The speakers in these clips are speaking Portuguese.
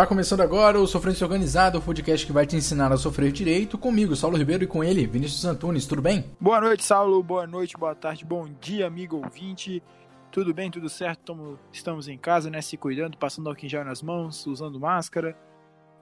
Tá começando agora o Sofrência Organizada, o podcast que vai te ensinar a sofrer direito, comigo, Saulo Ribeiro, e com ele, Vinícius Antunes. Tudo bem? Boa noite, Saulo. Boa noite, boa tarde, bom dia, amigo ouvinte. Tudo bem, tudo certo? Tamo, estamos em casa, né? Se cuidando, passando álcool em gel nas mãos, usando máscara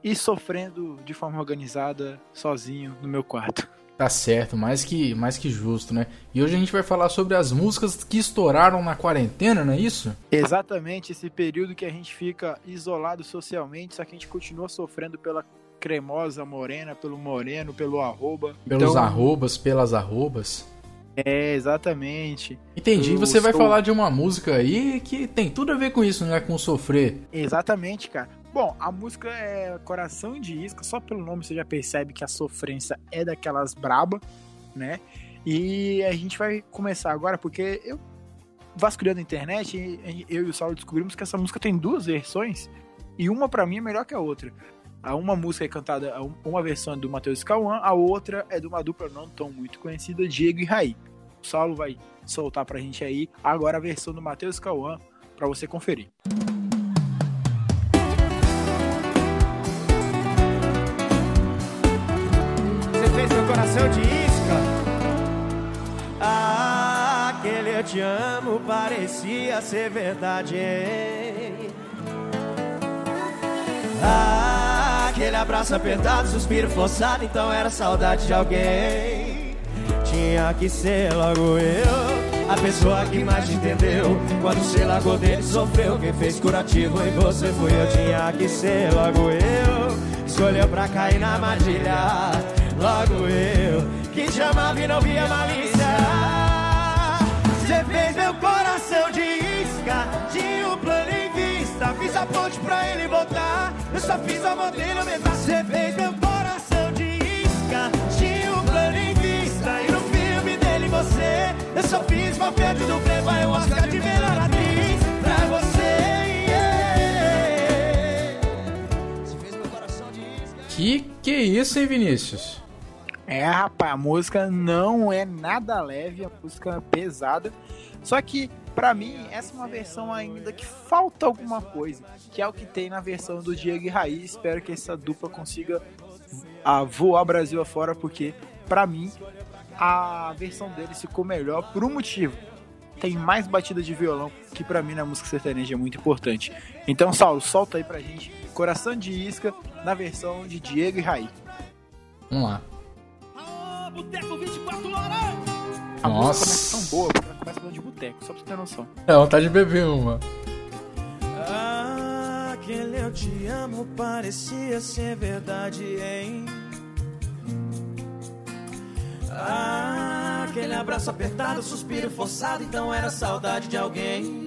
e sofrendo de forma organizada, sozinho, no meu quarto. Tá certo, mais que, mais que justo, né? E hoje a gente vai falar sobre as músicas que estouraram na quarentena, não é isso? Exatamente, esse período que a gente fica isolado socialmente, só que a gente continua sofrendo pela cremosa morena, pelo moreno, pelo arroba. Pelos então... arrobas, pelas arrobas. É, exatamente. Entendi. Eu Você vai falar de uma música aí que tem tudo a ver com isso, né? Com sofrer. Exatamente, cara. Bom, a música é Coração de Isca, só pelo nome você já percebe que a sofrência é daquelas braba, né? E a gente vai começar agora, porque eu vasculhando a internet, eu e o Saulo descobrimos que essa música tem duas versões, e uma para mim é melhor que a outra. A uma música é cantada, uma versão é do Matheus Cauã, a outra é de uma dupla não tão muito conhecida, Diego e Raí. O Saulo vai soltar pra gente aí agora a versão do Matheus Cauã para você conferir. fez coração de isca. Ah, aquele eu te amo parecia ser verdade. Hein? Ah, aquele abraço apertado, suspiro forçado, então era saudade de alguém. Tinha que ser logo eu, a pessoa que mais te entendeu. Quando você largou dele, sofreu. Quem fez curativo em você fui eu. Tinha que ser logo eu, escolheu pra cair na armadilha logo eu que te amava e não via malícia. Você fez meu coração de isca, tinha um plano em vista. Fiz a ponte pra ele voltar, eu só fiz a modelo aumentar. Você fez meu coração de isca, tinha um plano em vista. E no filme dele você, eu só fiz papel de dublê, vai o Oscar de melhor atriz pra você. Que que é isso, hein, Vinícius? É, rapaz, a música não é nada leve, a música é pesada. Só que, para mim, essa é uma versão ainda que falta alguma coisa, que é o que tem na versão do Diego e Raiz. Espero que essa dupla consiga a voar Brasil afora, porque, para mim, a versão deles ficou melhor por um motivo. Tem mais batida de violão, que para mim na música sertaneja é muito importante. Então, Saulo, solta aí pra gente Coração de Isca na versão de Diego e Raí. Vamos lá. Boteco 24 horas. A Nossa. música começa tão boa, porque ela começa falando de boteco, só pra você ter noção. É vontade de beber uma. Ah, aquele eu te amo parecia ser verdade, hein? Ah, aquele abraço apertado, suspiro forçado, então era saudade de alguém.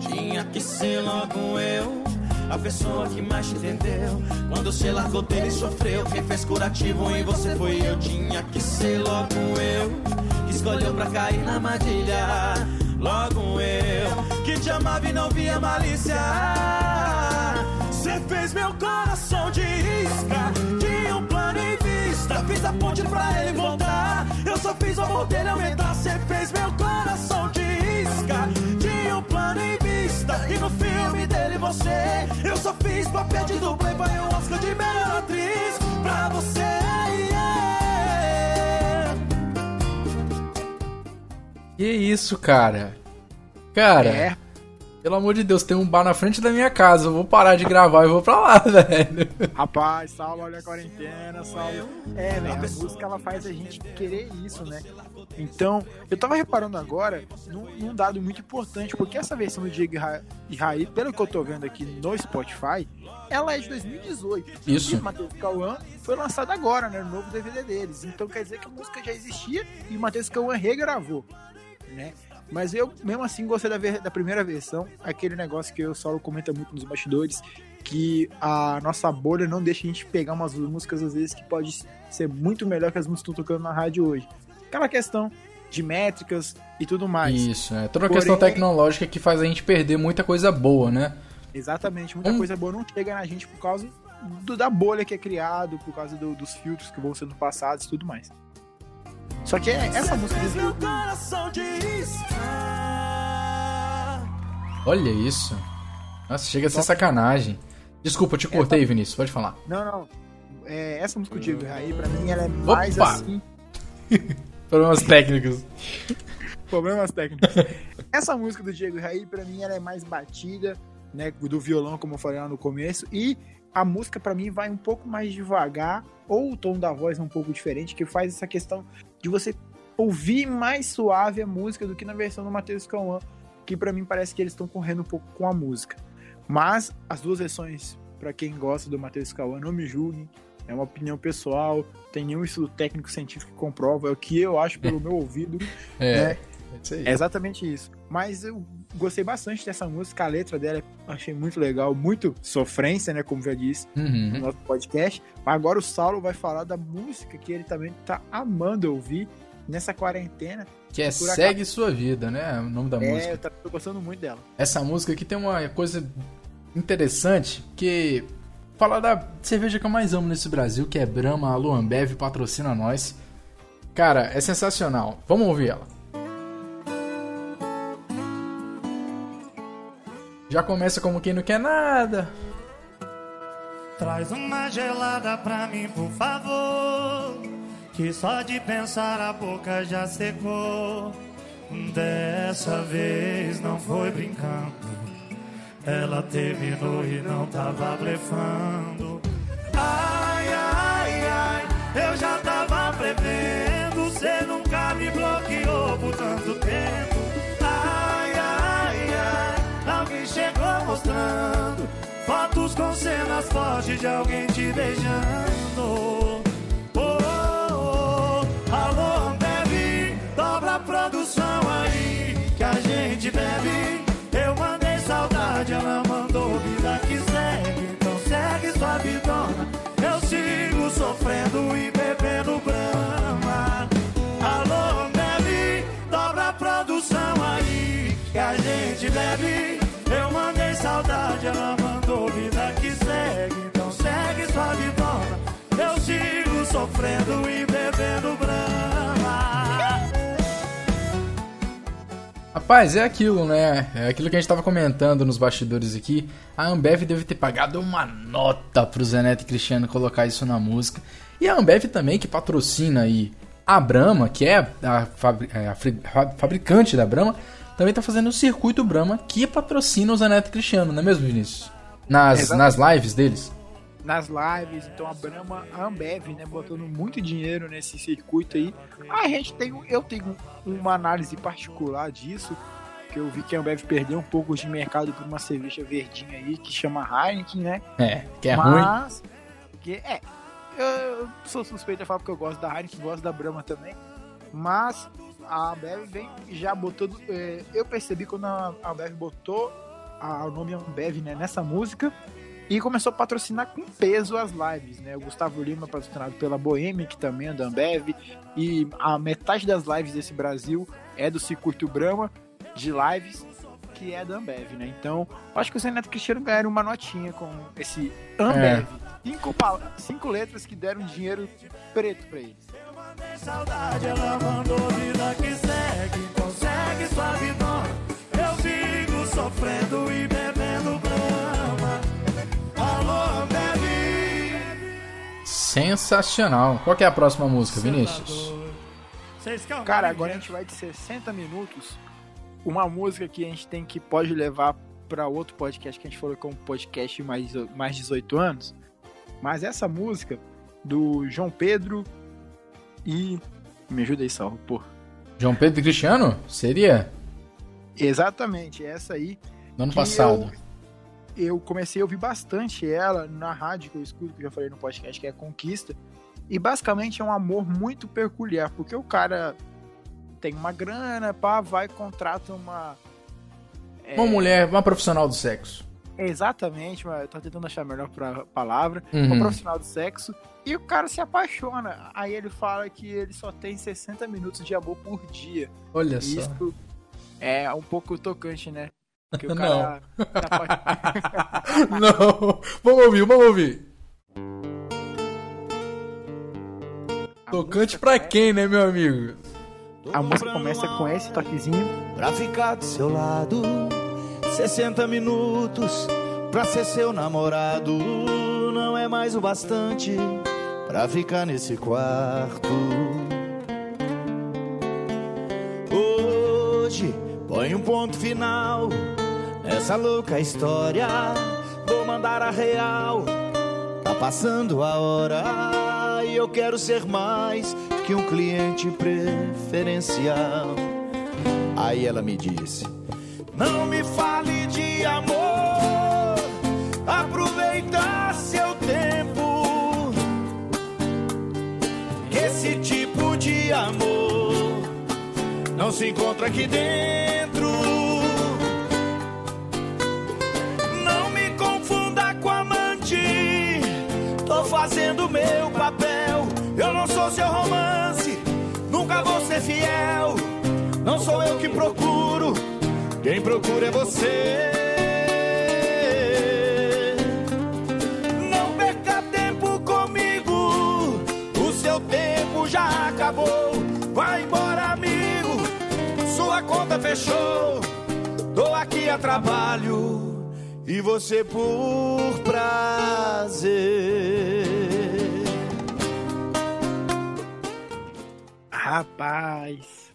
Tinha que ser logo eu a pessoa que mais te entendeu. Quando você largou dele sofreu. Quem fez curativo em você foi eu. Tinha que ser logo eu. Que escolheu pra cair na armadilha. Logo eu. Que te amava e não via malícia. Você fez meu coração de isca. Tinha um plano em vista. Fiz a ponte pra ele voltar. Eu só fiz o amor dele aumentar. Você fez meu coração de isca. E no filme dele você. Eu só fiz papel de dublê, vai o Oscar de melhor atriz pra você. Yeah. Que isso, cara? Cara, É, pelo amor de Deus, tem um bar na frente da minha casa. Eu vou parar de gravar e vou pra lá, velho. rapaz, Saulo, olha a quarentena, Saulo. É, né? A música ela faz a gente querer isso, né? Então, eu tava reparando agora num, num dado muito importante, porque essa versão do Diego e Ra- Raí, pelo que eu tô vendo aqui no Spotify, ela é de 2018. Isso. E o Matheus Cauã foi lançado agora, né? No novo DVD deles. Então quer dizer que a música já existia e o Matheus Cauã regravou, né? Mas eu, mesmo assim, gostei da, ver- da primeira versão. Aquele negócio que o Saulo comenta muito nos bastidores, que a nossa bolha não deixa a gente pegar umas músicas, às vezes, que pode ser muito melhor que as músicas que estão tocando na rádio hoje. Aquela questão de métricas e tudo mais. Isso, é toda uma Porém- questão tecnológica que faz a gente perder muita coisa boa, né? Exatamente, muita Hum. coisa boa não chega na gente por causa do- da bolha que é criado, por causa do- dos filtros que vão sendo passados e tudo mais. Só que é- essa música isca. Olha isso. Nossa, chega a ser sacanagem. Desculpa, te cortei, Vinícius, pode falar. Não, não. É, essa música do Diego Raí, pra mim, ela é mais Opa! assim. Problemas técnicos. Problemas técnicos. essa música do Diego Raí, pra mim, ela é mais batida, né? Do violão, como eu falei lá no começo. E a música, pra mim, vai um pouco mais devagar, ou o tom da voz é um pouco diferente, que faz essa questão de você ouvir mais suave a música do que na versão do Matheus Cauã, que pra mim parece que eles estão correndo um pouco com a música. Mas as duas versões, pra quem gosta do Matheus Cauã, não me julguem, é uma opinião pessoal, tem nenhum estudo técnico científico que comprova, é o que eu acho pelo meu ouvido, É, né? é isso aí. É exatamente isso. Mas eu gostei bastante dessa música, a letra dela eu achei muito legal, muito sofrência, né, como já disse no Uhum. nosso podcast. Mas agora o Saulo vai falar da música que ele também tá amando ouvir nessa quarentena. Que é Segue Sua Vida, né? O nome da É, música. eu tá- tô gostando muito dela. Essa música aqui tem uma coisa interessante que falar da cerveja que eu mais amo nesse Brasil, que é Brahma, a Luambev patrocina nós. Cara, é sensacional. Vamos ouvir ela. Já começa como quem não quer nada. Traz uma gelada pra mim, por favor. Que só de pensar a boca já secou. Dessa vez não foi brincando. Ela terminou e não tava blefando. Ai, ai, ai, eu já tava prevendo. Cê nunca me bloqueou fotos com cenas fortes de alguém te beijando. Oh, oh, oh. Alô, Ambev, dobra a produção aí que a gente bebe. Eu mandei saudade, ela mandou vida que segue. Então segue sua vidona. Eu sigo sofrendo e bebendo brama. Alô, Ambev, dobra a produção aí que a gente bebe. Eu mandei saudade, ela mandou vida segue. Segue sua vidona. Eu sigo sofrendo e bebendo brama. Rapaz, é aquilo, né? É aquilo que a gente tava comentando nos bastidores aqui. A Ambev deve ter pagado uma nota pro Zé Neto e Cristiano colocar isso na música. E a Ambev também, que patrocina aí a Brahma, que é a, fabri- é a fabricante da Brahma, também tá fazendo o circuito Brahma, que patrocina o e Cristiano, não é mesmo, Vinícius? Nas, nas lives deles. Nas lives, então a Brahma, a Ambev, né, botando muito dinheiro nesse circuito aí. A gente tem, eu tenho uma análise particular disso, que eu vi que a Ambev perdeu um pouco de mercado por uma cerveja verdinha aí que chama Heineken, né? É, que é ruim. Mas, que é, eu, eu sou suspeito a falar porque eu gosto da Heineken, gosto da Brahma também. Mas a Ambev vem já botando, é, eu percebi quando a Ambev botou a- o nome Ambev, né, nessa música e começou a patrocinar com peso as lives, né? O Gustavo Lima patrocinado pela Boêmia, que também é da Ambev, e a metade das lives desse Brasil é do Circuito Brahma de lives, que é da Ambev, né? Então, eu acho que o Zé Neto e Cristiano ganharam uma notinha com esse Ambev. Cinco, pala- cinco letras que deram dinheiro preto pra eles. Saudade, ela mandou vida que segue, consegue sua vidona. Eu sigo sofrendo e Sensacional. Qual que é a próxima música, Vinícius? Cara, agora a gente vai de 60 minutos. Uma música que a gente tem que pode levar pra outro podcast que a gente falou que é um podcast mais, mais 18 anos. Mas essa música do João Pedro e. Me ajuda aí, Salvo, pô. João Pedro e Cristiano? Seria? Exatamente, essa aí. No ano passado. Eu, eu comecei a ouvir bastante ela na rádio que eu escuto, que eu já falei no podcast, que é Conquista. E basicamente é um amor muito peculiar, porque o cara tem uma grana, pá, vai e contrata uma. é, Uma mulher, uma profissional do sexo. Exatamente, mas eu tô tentando achar a melhor pra- palavra. Uhum. Um profissional do sexo. E o cara se apaixona. Aí ele fala que ele só tem 60 minutos de amor por dia. Olha E só. isso é um pouco tocante, né? Porque o Não. cara. apa- Não. Vamos ouvir, vamos ouvir. A Tocante pra quem, né, meu amigo? A música começa com esse toquezinho. Pra ficar do seu lado 60 minutos pra ser seu namorado não é mais o bastante pra ficar nesse quarto. Hoje põe um ponto final nessa louca história. Vou mandar a real, tá passando a hora e eu quero ser mais que um cliente preferencial. Aí ela me disse: Não me fale de amor, aproveita seu tempo. Esse tipo de amor não se encontra aqui dentro. Fazendo meu papel. Eu não sou seu romance, nunca vou ser fiel. Não sou eu que procuro, quem procura é você. Não perca tempo comigo, o seu tempo já acabou. Vai embora, amigo, sua conta fechou. Tô aqui a trabalho e você por prazer. Rapaz.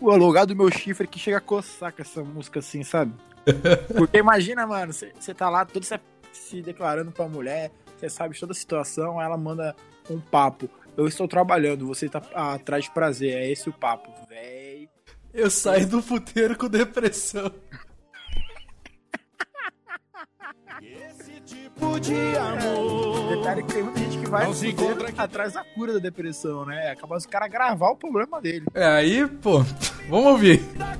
O lugar do meu chifre que chega a coçar com essa música assim, sabe? Porque imagina, mano, você tá lá todo se, se declarando pra mulher, você sabe toda a situação, ela manda um papo. Eu estou trabalhando, você tá atrás de prazer. É esse o papo, véi. Eu saio do puteiro com depressão. Esse tipo de amor. Detalhe que tem muita gente que vai Não se encontra aqui. atrás da cura da depressão, né? Acaba os caras gravar o problema dele. É, aí, pô, vamos ouvir. Tá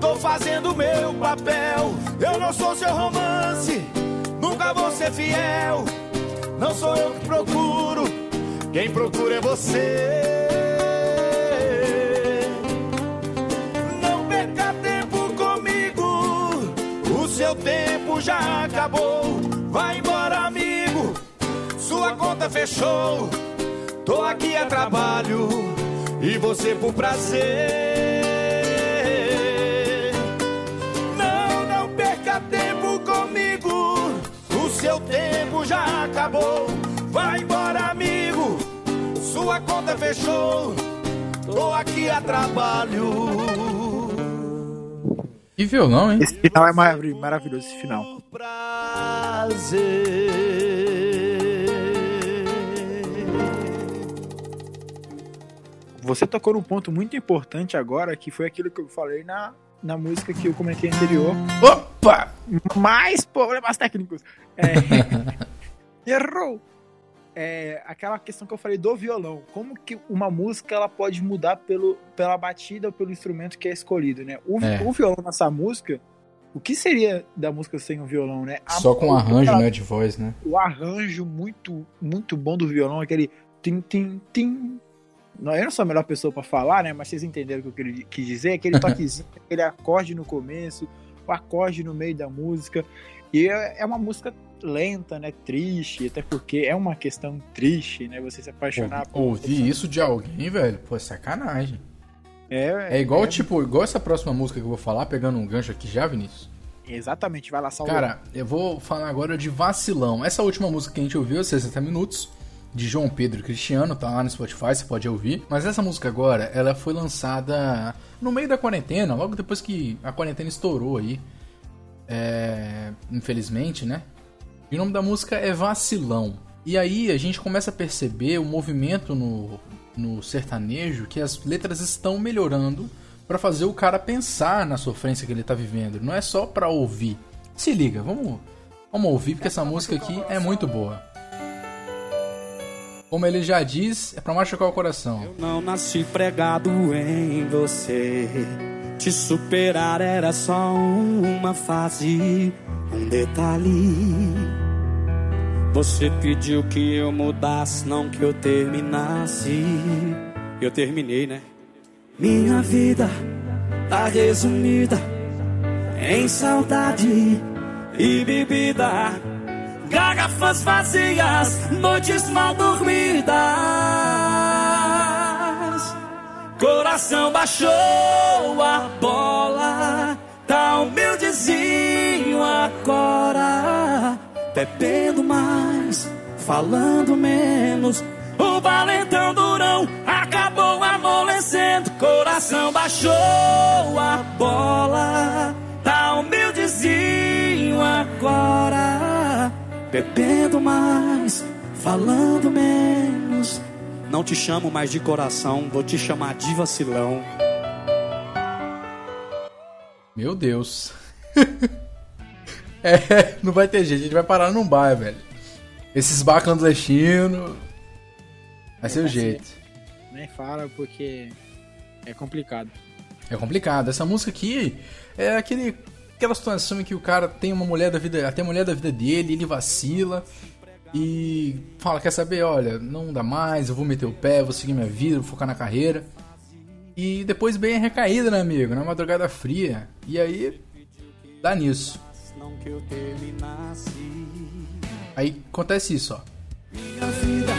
tô fazendo meu papel. Eu não sou seu romance, nunca vou ser fiel. Não sou eu que procuro, quem procura é você. Não perca tempo comigo, o seu tempo já acabou. Vai embora, amigo, sua conta fechou. Tô aqui a trabalho e você por prazer. Não, não perca tempo comigo. O seu tempo já acabou. Vai embora, amigo. Sua conta fechou. Tô aqui a trabalho. Que violão, hein? Esse final é marav- maravilhoso, esse final. Você tocou num ponto muito importante agora, que foi aquilo que eu falei na, na música que eu comentei anterior. Opa! Mais problemas técnicos. É, errou! É, aquela questão que eu falei do violão. Como que uma música ela pode mudar pelo, pela batida ou pelo instrumento que é escolhido, né? O, É. o violão nessa música, o que seria da música sem o violão, né? A- Só com arranjo, aquela- né, de voz, né? o arranjo muito, muito bom do violão, aquele tim, tim, tim. Não, eu não sou a melhor pessoa pra falar, né? Mas vocês entenderam o que eu quis dizer. Aquele toquezinho, aquele acorde no começo, o acorde no meio da música. E é é uma música lenta, né? Triste, até porque é uma questão triste, né? Você se apaixonar por. Ouvir isso de alguém, velho, pô, é sacanagem. É, É igual, tipo, igual essa próxima música que eu vou falar, pegando um gancho aqui já, Vinícius. Exatamente, vai lá, salva. Cara, eu vou falar agora de Vacilão. Essa última música que a gente ouviu, 60 minutos, de João Pedro Cristiano, tá lá no Spotify, você pode ouvir. Mas essa música agora, ela foi lançada no meio da quarentena, logo depois que a quarentena estourou aí. É, infelizmente, né? E o nome da música é Vacilão. E aí a gente começa a perceber o movimento no, no sertanejo que as letras estão melhorando pra fazer o cara pensar na sofrência que ele tá vivendo. Não é só pra ouvir. Se liga, vamos, vamos ouvir porque essa música aqui é muito boa. Como ele já diz, é pra machucar o coração. Eu não nasci pregado em você. Te superar era só uma fase, um detalhe. Você pediu que eu mudasse, não que eu terminasse. Eu terminei, né? Minha vida tá resumida em saudade e bebida. Garrafas vazias, noites mal dormidas. Coração baixou a bola, tá humildezinho agora, bebendo mais, falando menos. O valentão durão acabou amolecendo, coração baixou a bola. Tá humildezinho agora, bebendo mais, falando menos. Não te chamo mais de coração, vou te chamar de vacilão. Meu Deus. é, não vai ter jeito, a gente vai parar num bar, velho. Esses bar clandestinos. Vai ser o jeito. Nem fala porque é complicado. É complicado. Essa música aqui é aquele, aquela situação em que o cara tem uma mulher da vida, até a mulher da vida dele, ele vacila e fala: Quer saber? Olha, não dá mais, eu vou meter o pé, vou seguir minha vida, vou focar na carreira. E depois bem recaída, né, amigo? Na madrugada fria. E aí, dá nisso. Aí acontece isso, ó. Minha vida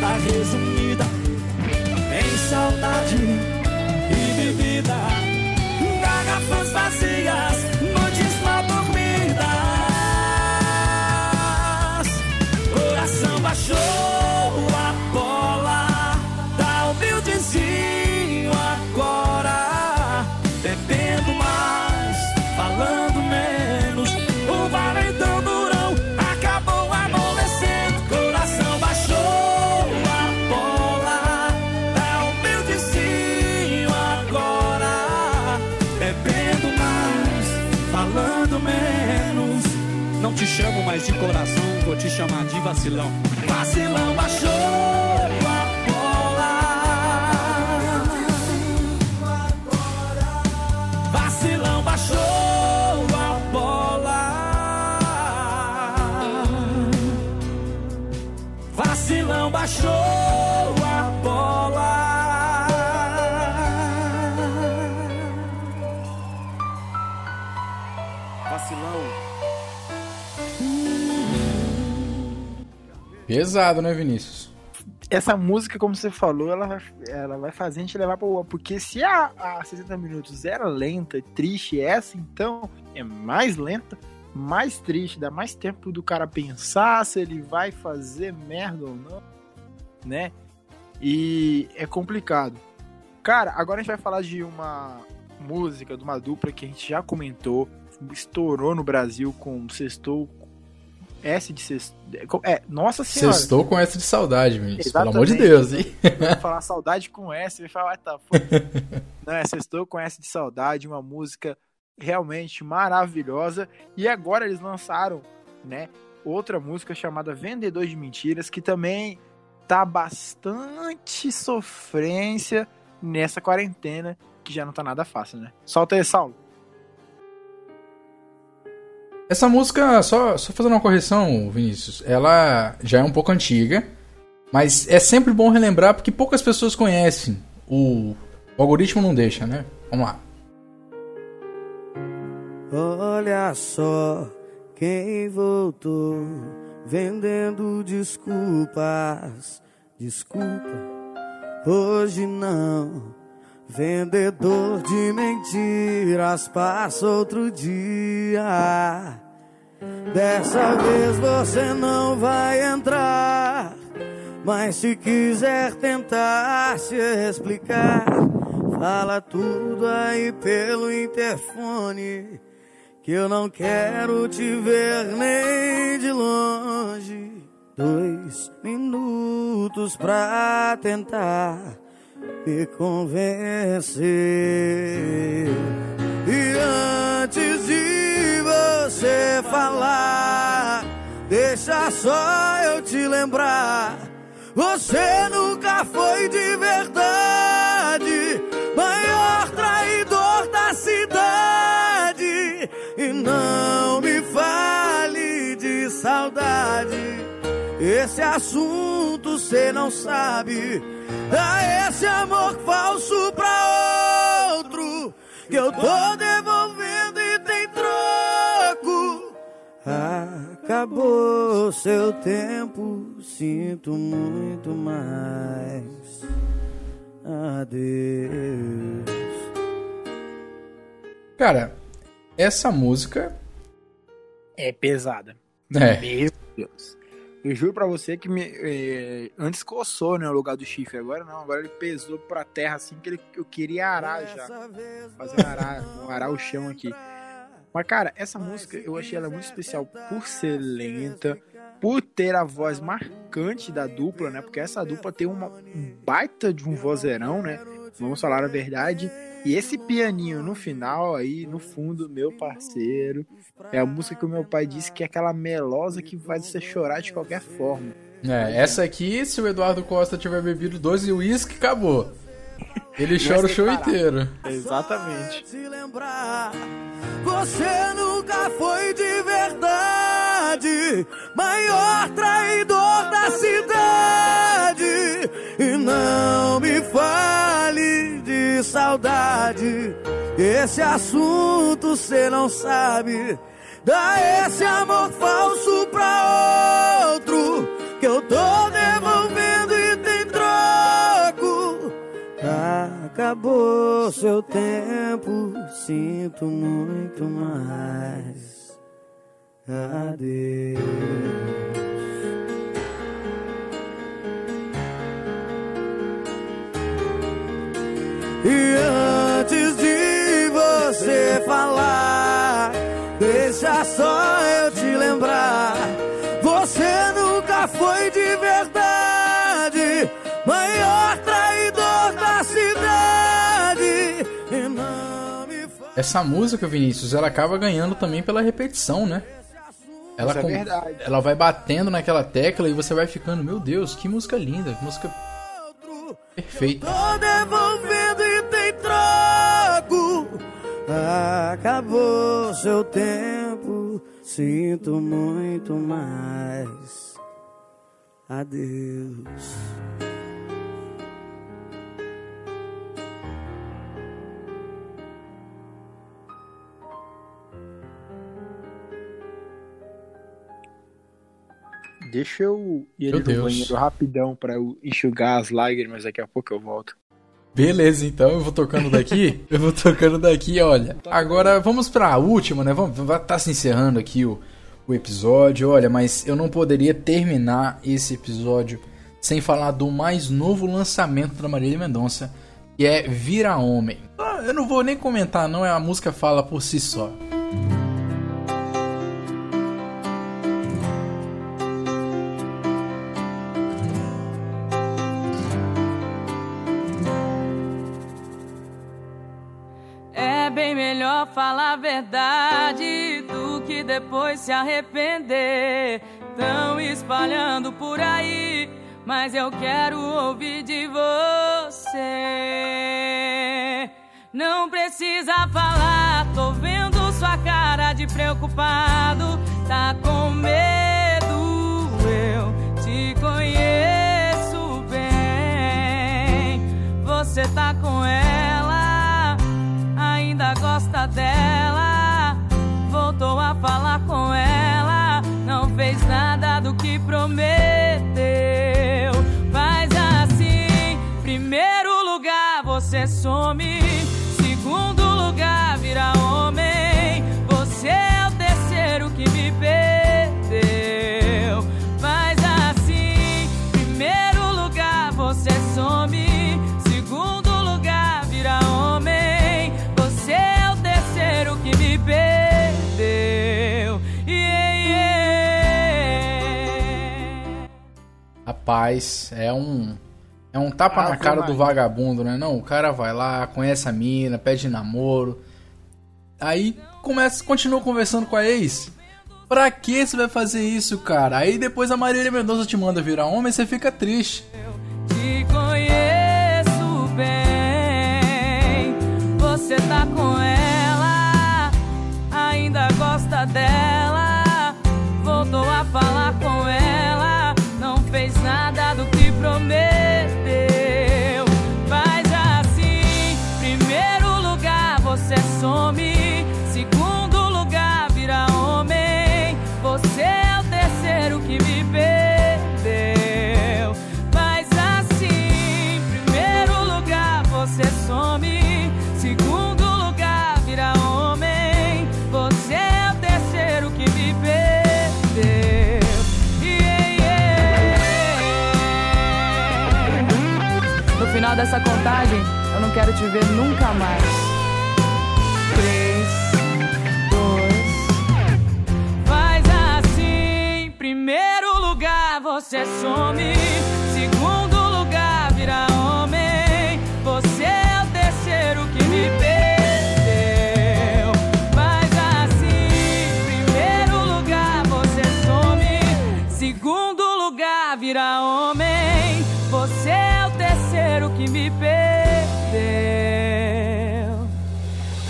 tá resumida coração, vou te chamar de vacilão. Vacilão baixou a bola. Vacilão baixou a bola. Vacilão baixou a bola. Pesado, né, Vinícius? Essa música, como você falou, ela vai, ela vai fazer a gente levar pro. Porque se a, a 60 minutos era lenta e triste, essa então é mais lenta, mais triste, dá mais tempo do cara pensar se ele vai fazer merda ou não, né? E é complicado. Cara, agora a gente vai falar de uma música, de uma dupla que a gente já comentou, estourou no Brasil com Sextou S de Sextou. É, nossa senhora. Sextou com essa de saudade, Vinícius. Pelo amor de. Deus, hein? Falar saudade com S, ia falar, ah, tá, foda. Não, é Sextou com S de Saudade, uma música realmente maravilhosa. E agora eles lançaram, né, outra música chamada Vendedor de Mentiras, que também tá bastante sofrência nessa quarentena, que já não tá nada fácil, né? Solta aí, Saulo. Essa música, só, só fazendo uma correção, Vinícius, ela já é um pouco antiga, mas é sempre bom relembrar porque poucas pessoas conhecem. O, o algoritmo não deixa, né? Vamos lá. Olha só quem voltou vendendo desculpas. Desculpa, hoje não. Vendedor de mentiras, passa outro dia. Dessa vez você não vai entrar. Mas se quiser tentar se explicar, fala tudo aí pelo interfone. Que eu não quero te ver nem de longe. Dois minutos pra tentar me convencer. E antes de você falar, deixa só eu te lembrar. Você nunca foi de verdade, maior traidor da cidade. E não me fale de saudade. Esse assunto cê não sabe. Dá esse amor falso pra outro. Que eu tô devolvendo Acabou seu tempo. Sinto muito mais. Adeus. Cara, essa música é pesada. É. Meu Deus. Eu juro pra você que me, eh, antes coçou, né, o lugar do chifre. Agora não, agora ele pesou pra terra assim que ele, eu queria arar já. Fazer arar, arar o chão aqui. Mas, cara, essa música eu achei ela muito especial por ser lenta, por ter a voz marcante da dupla, né? Porque essa dupla tem uma um baita de um vozeirão, né? Vamos falar a verdade. E esse pianinho no final aí, no fundo, meu parceiro, é a música que o meu pai disse que é aquela melosa que faz você chorar de qualquer forma. É, essa aqui, se o Eduardo Costa tiver bebido 12 uísque, acabou. Ele chora o show separar. inteiro. Exatamente. te lembrar. Você nunca foi de verdade, maior traidor da cidade. E não me fale de saudade. Esse assunto cê não sabe. Dá esse amor falso pra outro que eu tô devolvendo Acabou seu tempo, sinto muito mais. Adeus. E antes de você falar, deixa só eu Essa música, Vinícius, ela acaba ganhando também pela repetição, né? Ela, Isso é ela vai batendo naquela tecla e você vai ficando, meu Deus, que música linda, que música perfeita. Tô devolvendo e tem troco. Acabou seu tempo, sinto muito mais. Adeus. Deixa eu ir Meu ali no banheiro rapidão pra eu enxugar as lágrimas, daqui a pouco eu volto. Beleza, então eu vou tocando daqui. eu vou tocando daqui, olha. Agora vamos pra última, né? Vamos, vai tá se encerrando aqui o, o episódio. Olha, mas eu não poderia terminar esse episódio sem falar do mais novo lançamento da Marília Mendonça, que é Vira Homem. Ah, Eu não vou nem comentar, não, é a música fala por si só. Melhor falar a verdade do que depois se arrepender. Tão espalhando por aí, mas eu quero ouvir de você. Não precisa falar, tô vendo sua cara de preocupado. Tá com medo, eu te conheço bem. Você tá com ela, dela. Voltou a falar com ela, não fez nada do que prometeu. Faz assim: primeiro lugar você some, Rapaz, é um. É um tapa Ah, na cara do vagabundo, né? Não, o cara vai lá, conhece a mina, pede namoro. Aí começa, continua conversando com a ex. Pra que você vai fazer isso, cara? Aí depois a Marília Mendonça te manda virar homem e você fica triste. Te conheço bem. Você tá com ela, ainda gosta dela. Dessa contagem, eu não quero te ver nunca mais. Três, dois. Faz assim. Primeiro lugar, você some. Segundo lugar, vira homem. Você é o terceiro que me. Faz assim. Segundo lugar, vira homem. Você que me perdeu.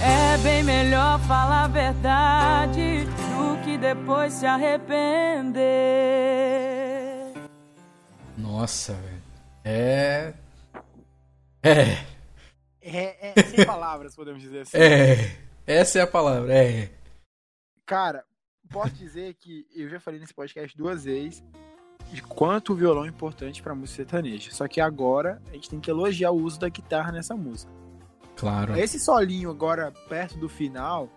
É bem melhor falar a verdade do que depois se arrepender. Nossa, velho. É. É. É, é sem palavras, podemos dizer assim. É. Essa é a palavra. É. Cara, posso dizer que eu já falei nesse podcast duas vezes de quanto o violão é importante pra música sertaneja. Só que agora a gente tem que elogiar o uso da guitarra nessa música. Claro. Esse solinho agora, perto do final,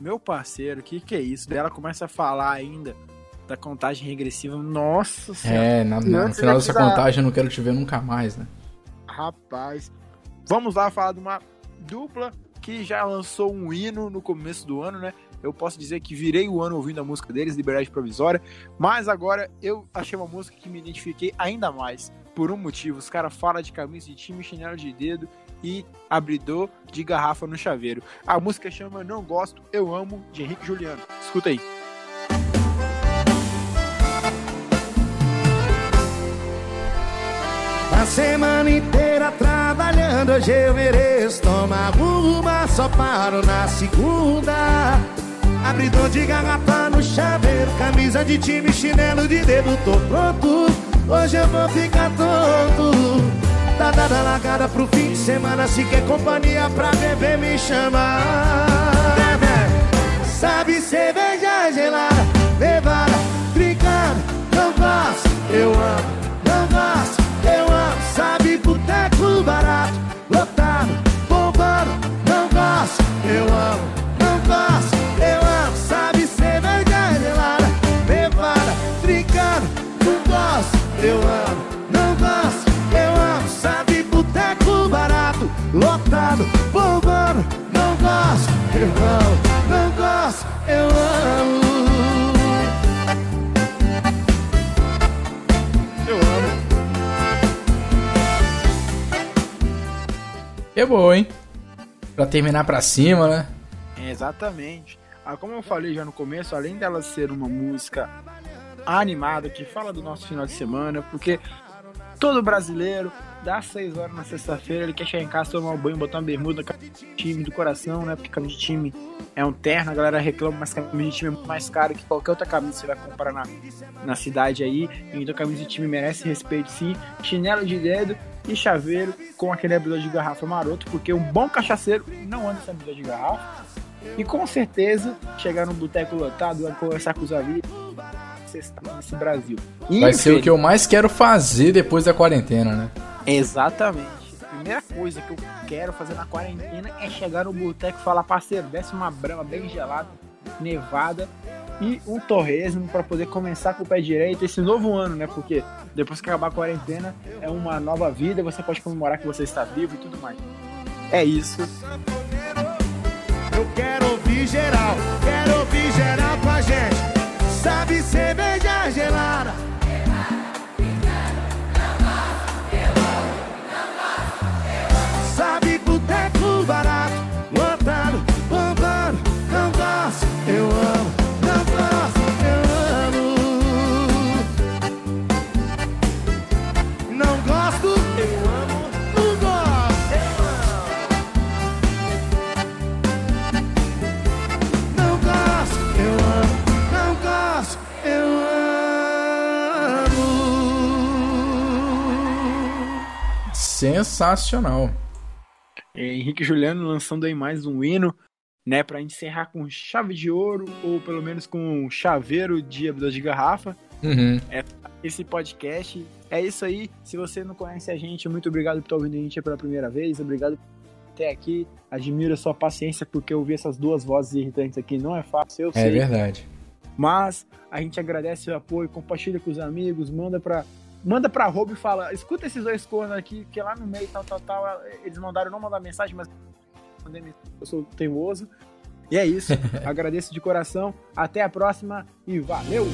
meu parceiro, o que, que é isso? Daí ela começa a falar ainda da contagem regressiva. Nossa senhora. É, na, na- no final dessa contagem eu não quero te ver nunca mais, né? Rapaz. Vamos lá falar de uma dupla que já lançou um hino no começo do ano, né? Eu posso dizer que virei o ano ouvindo a música deles, Liberdade Provisória, mas agora eu achei uma música que me identifiquei ainda mais. Por um motivo, os caras falam de camisa de time, chinelo de dedo e abridor de garrafa no chaveiro. A música chama Não Gosto, Eu Amo, de Henrique Juliano. Escuta aí. A semana inteira trabalhando, hoje eu mereço tomar uma, só paro na segunda. Abridor de garrafa no chaveiro, camisa de time, chinelo de dedo, tô pronto. Hoje eu vou ficar tonto. Tá dada largada pro fim de semana, se quer companhia pra beber, me chama. Sabe cerveja gelada, levada, brincando, não gosto, eu amo, não gosto, eu amo. Sabe boteco barato, amo, não gosto, eu amo. Eu amo. É boa, hein? Pra terminar pra cima, né? Exatamente. Ah, como eu falei já no começo, além dela ser uma música animada que fala do nosso final de semana, porque todo brasileiro, das 6 horas na sexta-feira, ele quer chegar em casa, tomar um banho, botar uma bermuda, camisa de time do coração, né? Porque camisa de time é um terno, a galera reclama, mas camisa de time é mais caro que qualquer outra camisa que você vai comprar na, na cidade aí. Então camisa de time merece respeito sim. Chinelo de dedo e chaveiro com aquele abridor de garrafa maroto, porque um bom cachaceiro não anda sem abridor de garrafa. E com certeza, chegar num boteco lotado, vai conversar com os amigos, nesse Brasil. Vai ser o que eu mais quero fazer depois da quarentena, né? Exatamente. A primeira coisa que eu quero fazer na quarentena é chegar no boteco e falar, parceiro, desce uma brama bem gelada, nevada e um torresmo para poder começar com o pé direito esse novo ano, né? Porque depois que acabar a quarentena é uma nova vida, você pode comemorar que você está vivo e tudo mais. É isso. Eu quero ouvir geral, quero ouvir geral com a gente. Sabe cerveja gelada. Sensacional. É, Henrique Juliano lançando aí mais um hino, né, para encerrar com chave de ouro ou pelo menos com um chaveiro de abridor de garrafa. Uhum. Esse podcast é isso aí. Se você não conhece a gente, muito obrigado por estar ouvindo a gente pela primeira vez. Obrigado por até aqui. Admiro a sua paciência porque ouvir essas duas vozes irritantes aqui não é fácil, eu É sei. verdade. Mas a gente agradece o apoio, compartilha com os amigos, manda para manda pra Robo e fala, escuta esses dois cornos aqui, que lá no meio, tal, tal, tal, eles mandaram não mandar mensagem, mas eu sou teimoso. E é isso. Agradeço de coração. Até a próxima e valeu!